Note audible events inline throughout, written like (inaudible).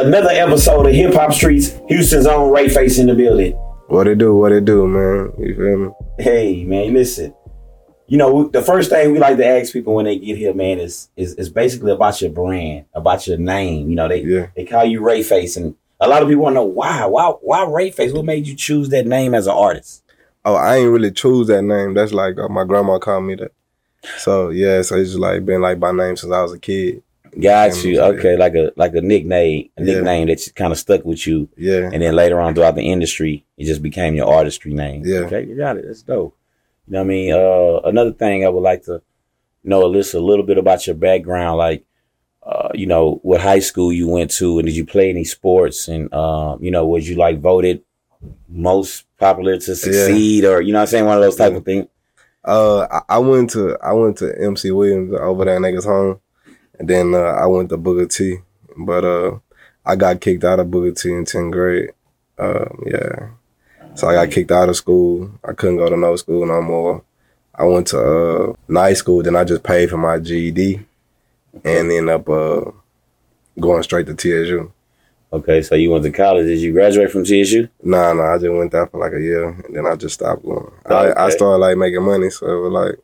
another episode of Hip Hop Streets, Houston's own Ray Face in the building. What it do? What it do, man? You feel me? Hey, man, listen. You know, the first thing we like to ask people when they get here, man, is is, is basically about your brand, about your name. You know, they Yeah. they call you Ray Face, and a lot of people want to know why, why, why Ray Face? What made you choose that name as an artist? Oh, I ain't really choose that name. That's like uh, my grandma called me that. So yeah, so it's just like been like my name since I was a kid. Got Yeah, you. yeah. Okay, like a like a nickname, a Yeah. nickname that kind of stuck with you, Yeah. and then later on throughout the industry, it just became your artistry name. Yeah. Okay, you got it. That's dope. You know what I mean? Uh, another thing I would like to know, Alyssa, a little bit about your background, like, uh, you know, what high school you went to, and did you play any sports? And, um, you know, was you like voted most popular to succeed, or you know what I'm saying, one of those type Yeah. of things? Uh, I, I went to I went to MC Williams over there in Acres Home, and then uh, I went to Booker T. But uh, I got kicked out of Booker T in tenth grade. Uh, yeah, so I got kicked out of school. I couldn't go to no school no more. I went to uh, night school. Then I just paid for my GED, and ended up uh, going straight to TSU. Okay, so you went to college. Did you graduate from TSU? Nah, nah, I just went there for like a year, and then I just stopped going. I, I started like making money, so it was like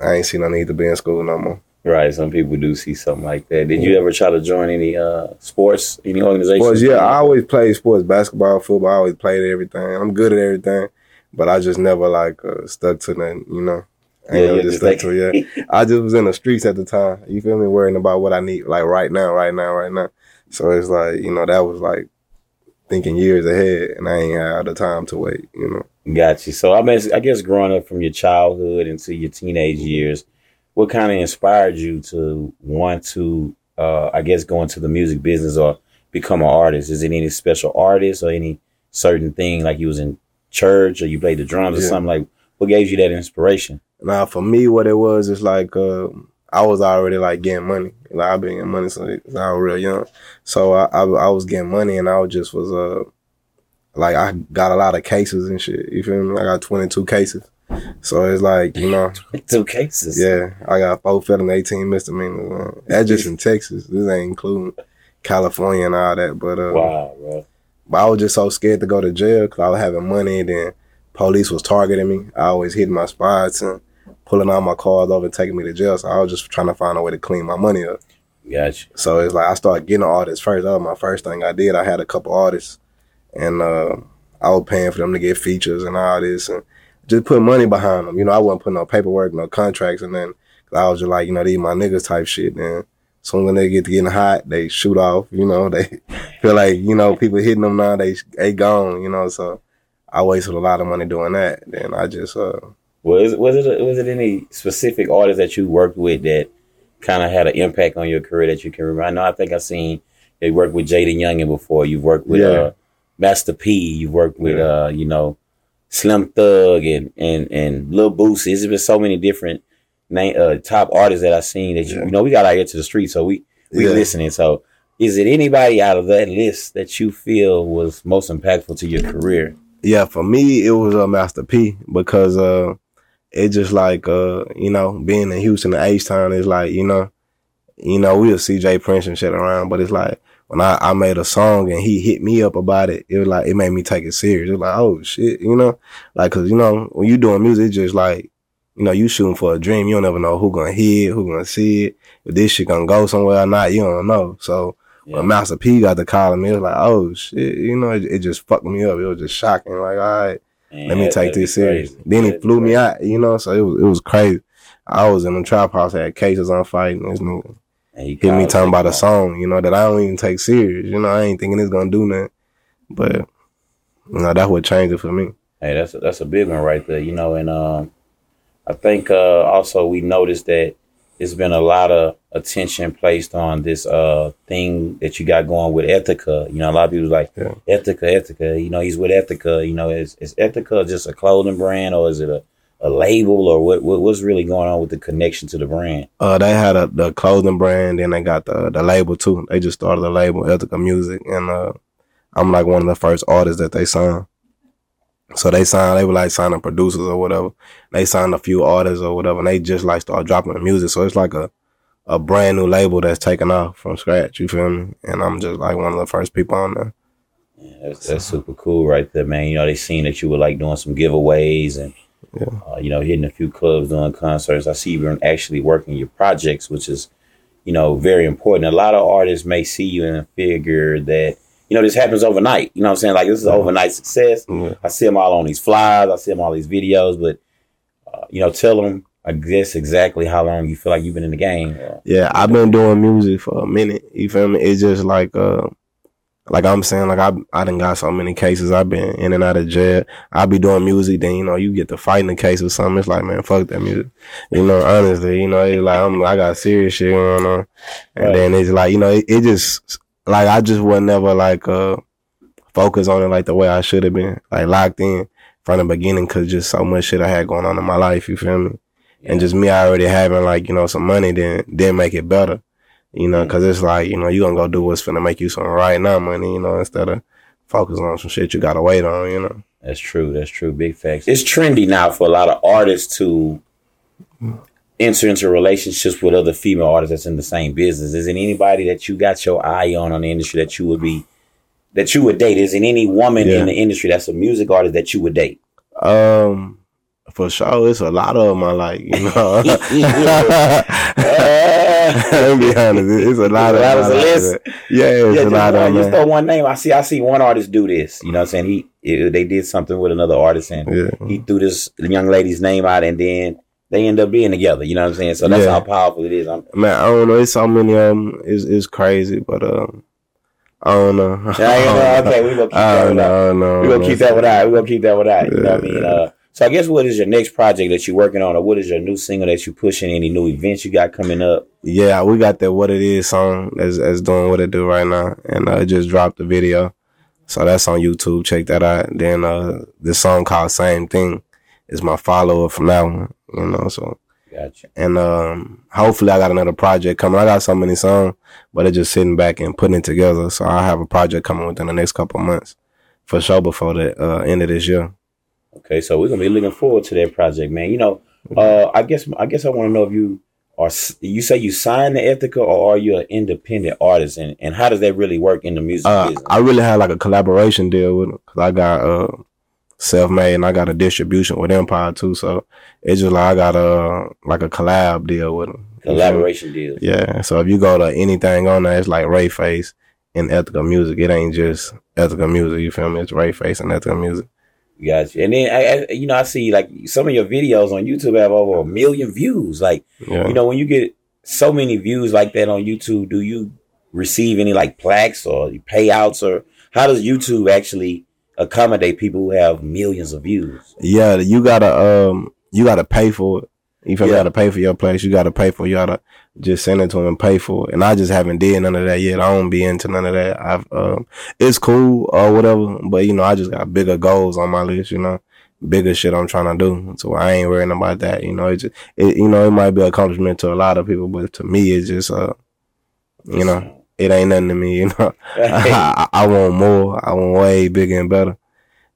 I ain't see no need to be in school no more. Right. Some people do see something like that. Did you ever try to join any uh sports, any organizations? Sports, yeah, I always played sports, basketball, football. I always played everything. I'm good at everything, but I just never like uh, stuck to that. You know, I yeah, just just stuck like- to. Yeah, (laughs) I just was in the streets at the time. You feel me? Worrying about what I need, like right now, right now, right now. So it's like you know that was like thinking years ahead, and I ain't had the time to wait. You know. Got you. So I mean, I guess growing up from your childhood into your teenage years, what kind of inspired you to want to, uh, I guess, go into the music business or become an artist? Is it any special artist or any certain thing like you was in church or you played the drums or something like? What gave you that inspiration? Now for me, what it was is like uh, I was already like getting money. Like I've been getting money since I was real young. So I, I I was getting money, and I was just was uh like I got a lot of cases and shit. You feel me? I got twenty two cases. So it's like you know, (laughs) Two cases. yeah, I got four felony, eighteen misdemeanors. Man. That's just in Texas. This ain't including California and all that. But uh, Wow, bro. but I was just so scared to go to jail because I was having money. And then police was targeting me. I always hitting my spots and pulling all my cars over and taking me to jail. So I was just trying to find a way to clean my money up. Got you. So it's like I started getting artists first. That was my first thing I did. I had a couple artists, and uh, I was paying for them to get features and all this, and just put money behind them. You know, I wasn't putting no paperwork, no contracts, and then 'cause I was just like, you know, these my niggas type shit. And soon when they get to getting hot, they shoot off. You know, (laughs) they feel like you know people hitting them now. They they gone. You know, so I wasted a lot of money doing that. Then I just uh, Was was it was it any specific artists that you worked with that kind of had an impact on your career that you can remember? I know I think I've seen you worked with Jaden Youngin before. You've worked with Yeah. uh, Master P. You've worked with Yeah. uh, you know Slim Thug and and and Lil Boosie. There's been so many different name uh, top artists that I've seen that you, Yeah. you know we got out here to the street, so we we Yeah. listening. So is it anybody out of that list that you feel was most impactful to your career? yeah, for me, it was uh, Master P because uh, it just like uh, you know, being in Houston, the H town is like you know, you know, we'll see J. Prince and shit around, but it's like when I, I made a song and he hit me up about it, it was like it made me take it serious. It was like, oh shit, you know, like cause you know when you doing music, it's just like you know you shooting for a dream. You don't ever know who gonna hear it, who gonna see it, if this shit gonna go somewhere or not. You don't know. So Yeah. when Master P got the call me, it was like, oh shit, you know, it, it just fucked me up. It was just shocking. Like, all right, Man, let me take this serious. crazy. Then he That'd be flew me out, you know, so it was it was crazy. I was in the trap house, had cases on fight, and this nigga And he hit me talking about a song, you know, that I don't even take serious. You know, I ain't thinking it's gonna do nothing. But you know, that's what changed it for me. Hey, that's a, that's a big one right there, you know. And um, I think uh, also we noticed that it's been a lot of attention placed on this uh thing that you got going with Ethika. You know, a lot of people like Yeah. Ethika, Ethika. You know, he's with Ethika. You know, is is Ethika just a clothing brand or is it a, a label or what, what what's really going on with the connection to the brand? Uh, they had a the clothing brand, then they got the the label too. They just started the label, Ethika Music, and uh, I'm like one of the first artists that they signed. So they signed, they were like signing producers or whatever. They signed a few artists or whatever, and they just like start dropping the music. So it's like a a brand new label that's taken off from scratch. You feel me? And I'm just like one of the first people on there. Yeah, that's, that's super cool right there, man. You know, they seen that you were like doing some giveaways and, Yeah. uh, you know, hitting a few clubs, doing concerts. I see you been actually working your projects, which is, you know, very important. A lot of artists may see you and figure that, you know, this happens overnight. You know what I'm saying? Like, this is an overnight success. I see them all on these flyers. I see them all these videos, but, uh, you know, tell them, I guess, exactly how long you feel like you've been in the game. Yeah, I've been doing music for a minute. You feel me? It's just like uh like I'm saying, like I I done got so many cases. I've been in and out of jail. I be doing music, then you know, you get to fighting the case or something. It's like, man, fuck that music. You know, honestly, you know, it's like I'm I got serious shit going on. And Right. then it's like, you know, it, it just like I just was never like uh focused on it like the way I should have been. Like locked in from the beginning cause just so much shit I had going on in my life, you feel me? and just me already having like you know some money then then make it better you know because it's like you know you gonna go do what's gonna make you some right now money you know instead of focus on some shit you gotta wait on you know That's true. That's true. Big facts. It's trendy now for a lot of artists to enter into relationships with other female artists that's in the same business. Is it anybody that you got your eye on on the industry that you would be that you would date? Is it any woman Yeah. in the industry that's a music artist that you would date? um for sure it's a lot of them i like you know (laughs) (laughs) I'll be honest it's a lot of That was a list. yeah it's Yeah, a just, lot one, of just throw one name. I see. I see one artist do this. You know, what I'm saying he it- they did something with another artist and yeah he threw this young lady's name out, and then they end up being together. You know what I'm saying? So that's Yeah. how powerful it is. I'm, man i don't know it's so many of them it's, it's crazy but um i don't know Yeah, you (laughs) know, okay, we gonna keep I that don't one out. I don't. We're gonna keep that one out. We're gonna keep that one out. You know what I mean? Uh, so I guess what is your next project that you're working on, or what is your new single that you're pushing? Any new events you got coming up? Yeah, we got that "What It Is" song that's, that's doing what it do right now, and uh, just dropped the video, so that's on YouTube. Check that out. Then uh, this song called "Same Thing" is my follow up from that one. You know, so Gotcha. and um, hopefully I got another project coming. I got so many songs, but it's just sitting back and putting it together. So I have a project coming within the next couple of months, for sure before the uh, end of this year. Okay, so we're gonna be looking forward to that project, man. You know, uh, I guess I guess I want to know if you are you say you signed to Ethika, or are you an independent artist, and and how does that really work in the music Uh, business? I really had like a collaboration deal with them because I got uh self made and I got a distribution with Empire too. So it's just like I got a like a collab deal with them. Collaboration deal. Yeah. So if you go to anything on there, it's like Ray Face and Ethika Music. It ain't just Ethika Music. You feel me? It's Ray Face and Ethika Music. Gotcha. And then I, I, you know, I see like some of your videos on YouTube have over a million views. Like, Yeah. you know, when you get so many views like that on YouTube, do you receive any like plaques or payouts, or how does YouTube actually accommodate people who have millions of views? Yeah, you gotta um you gotta pay for it. You? Yeah. You gotta pay for your place. You gotta pay for. You gotta just send it to them and pay for it. And I just haven't did none of that yet. I don't be into none of that. I've um it's cool or whatever, but you know, I just got bigger goals on my list, you know. Bigger shit I'm trying to do. So I ain't worrying about that. You know, it just it you know, it might be an accomplishment to a lot of people, but to me it's just uh you know, it ain't nothing to me, you know. (laughs) I, I want more. I want way bigger and better.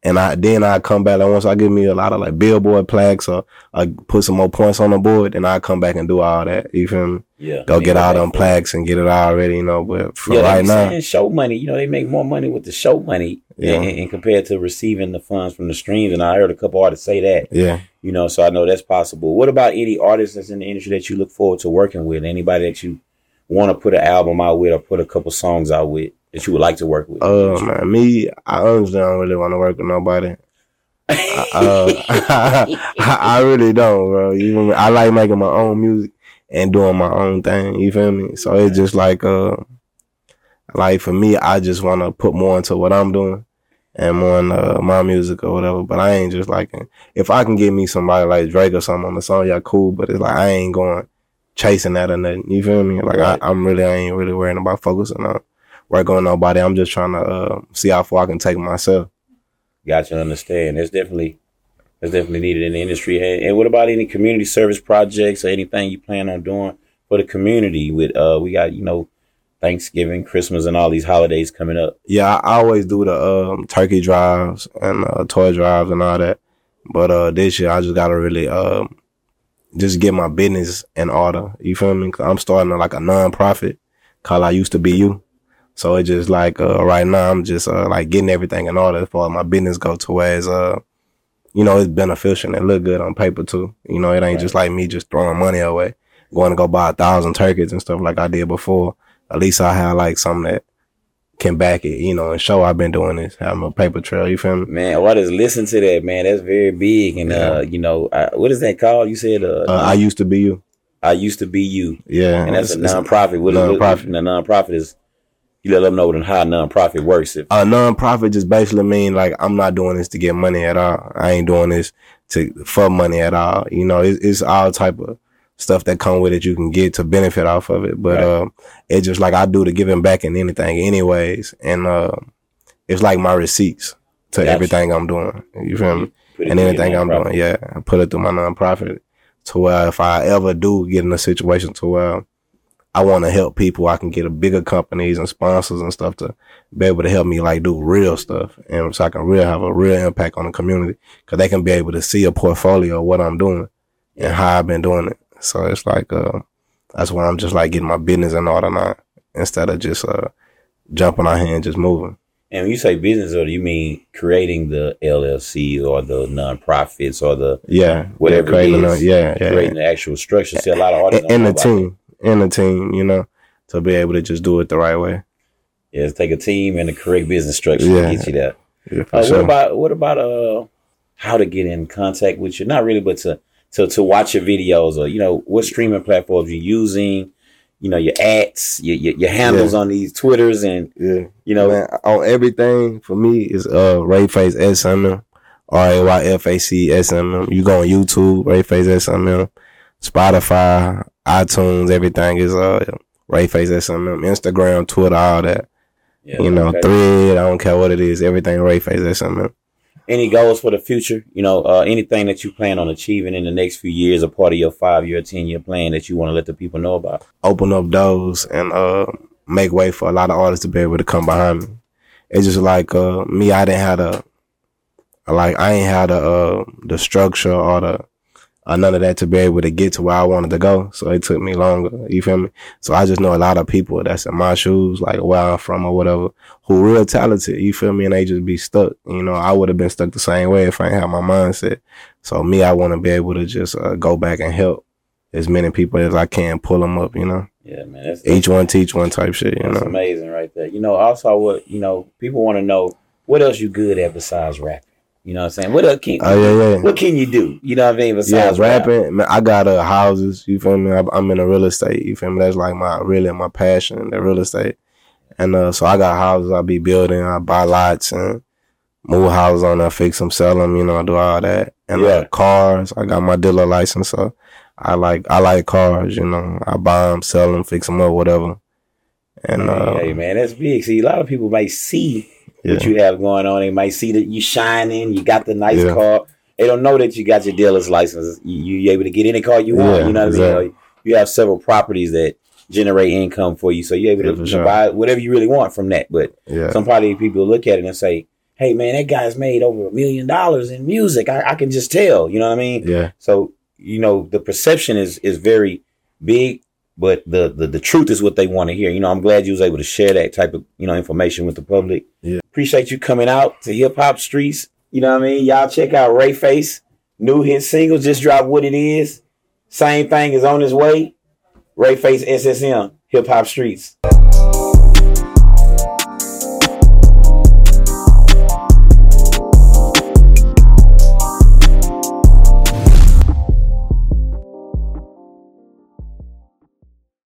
And I then I come back like once I give me a lot of like billboard plaques or I put some more points on the board, then I come back and do all that. You feel me? yeah, Go get all them plaques and get it all ready, you know. But for Yeah, right now, saying show money. You know, they make more money with the show money, Yeah. and, and compared to receiving the funds from the streams. And I heard a couple artists say that. yeah. You know, so I know that's possible. What about any artists that's in the industry that you look forward to working with? Anybody that you want to put an album out with or put a couple songs out with that you would like to work with? Uh man, me, I honestly don't really want to work with nobody. Uh, I, (laughs) I really don't, bro. You feel me? I like making my own music and doing my own thing. You feel me? So it's just like, uh, like for me, I just want to put more into what I'm doing and more in uh, my music or whatever. But I ain't just like, if I can get me somebody like Drake or something on the song, yeah, cool. But it's like I ain't going chasing that or nothing. You feel me? Like. I, I'm really, I ain't really worrying about focusing on working with nobody. I'm just trying to uh, see how far I can take myself. Got you. Understand? It's definitely it's definitely needed in the industry. And, and what about any community service projects or anything you plan on doing for the community? With uh, we got you know Thanksgiving, Christmas, and all these holidays coming up. Yeah, I always do the um, turkey drives and uh, toy drives and all that. But uh, this year, I just gotta really um, just get my business in order. You feel me? i I'm starting like a non-profit called I Used to Be You. So it's just like uh, right now I'm just uh, like getting everything in order for my business go to where it's uh you know it's beneficial and it look good on paper too. You know it ain't right. just like me just throwing money away, going to go buy a thousand turkeys and stuff like I did before. At least I have like something that can back it, you know, and show I've been doing this, having a paper trail. You feel me? Man, what is listen to that, man? That's very big. And yeah. uh, you know, I, what is that called? You said uh, uh, I used to be you. I used to be you. Yeah, and that's a nonprofit. What nonprofit. Is, the nonprofit is you let them know then how a nonprofit works. If a nonprofit just basically mean like I'm not doing this to get money at all. I ain't doing this to for money at all. You know, it's, it's all type of stuff that come with it you can get to benefit off of it. But right. uh, it's just like I do to giving back in anything, anyways. And uh, it's like my receipts to gotcha. everything I'm doing. You feel me? And anything I'm doing, yeah, I put it through my nonprofit to where if I ever do get in a situation to where I want to help people, I can get a bigger companies and sponsors and stuff to be able to help me like do real stuff, and so I can really have a real impact on the community because they can be able to see a portfolio of what I'm doing and how I've been doing it. So it's like, uh, that's why I'm just like getting my business in order now instead of just, uh, jumping out here and just moving. And when you say business order, you mean creating the LLC or the nonprofits or the yeah whatever yeah, it is, yeah, yeah, creating yeah. the actual structure. See, a lot of artists in the team, in the team, you know, to be able to just do it the right way. Yeah, take a team and the correct business structure yeah. to get you that. Yeah, uh, sure. What about what about uh how to get in contact with you? Not really, but to to to watch your videos or you know what streaming platforms you're using you know your ads your your, your handles yeah. on these twitters and yeah you know Man, on everything for me is uh rayface smm r-a-y-f-a-c-s-m-m you go on youtube rayface smm spotify itunes everything is uh rayface smm instagram twitter all that yeah, you know okay. thread i don't care what it is everything rayface smm any goals for the future? You know, uh, anything that you plan on achieving in the next few years, a part of your five year, ten year plan that you want to let the people know about? Open up doors and uh, make way for a lot of artists to be able to come behind me. It's just like uh, me, I didn't have the like I ain't had the uh, the structure or the or none of that to be able to get to where I wanted to go. So it took me longer. You feel me? So I just know a lot of people that's in my shoes, like where I'm from or whatever, who real talented. You feel me? And they just be stuck. You know, I would have been stuck the same way if I had my mindset. So me, I want to be able to just uh, go back and help as many people as I can, pull them up. You know. Yeah, man. That's, Each one teach one type shit. You that's know. amazing right there. You know, also what you know, people want to know what else you good at besides rap. You know what I'm saying? What else can oh, yeah, yeah. what can you do? You know what I mean? Besides yeah, rapping, man, I got uh, houses. You feel me? I'm in a real estate. You feel me? That's like my really my passion, the real estate. And uh, so I got houses. I be building. I buy lots and move houses on there, fix them, sell them. You know, I do all that. And yeah. uh, cars. I got my dealer license, so I like I like cars. You know, I buy them, sell them, fix them up, whatever. And uh, hey man, that's big. See, a lot of people might see yeah. what you have going on. They might see that you shining, you got the nice yeah. car. They don't know that you got your dealer's license. You you able to get any car you want. Yeah, you know what exactly. I mean? You have several properties that generate income for you, so you're able to, sure. buy whatever you really want from that. But some probably people look at it and say, "Hey, man, that guy's made over a million dollars in music. I, I can just tell." You know what I mean? Yeah. So you know the perception is is very big but the, the the truth is what they want to hear. You know, I'm glad you was able to share that type of you know information with the public. Yeah. Appreciate you coming out to hip hop streets. You know what I mean? Y'all check out Ray Face. New hit single just dropped what it is. Same thing is on its way. Ray Face SSM, hip hop streets.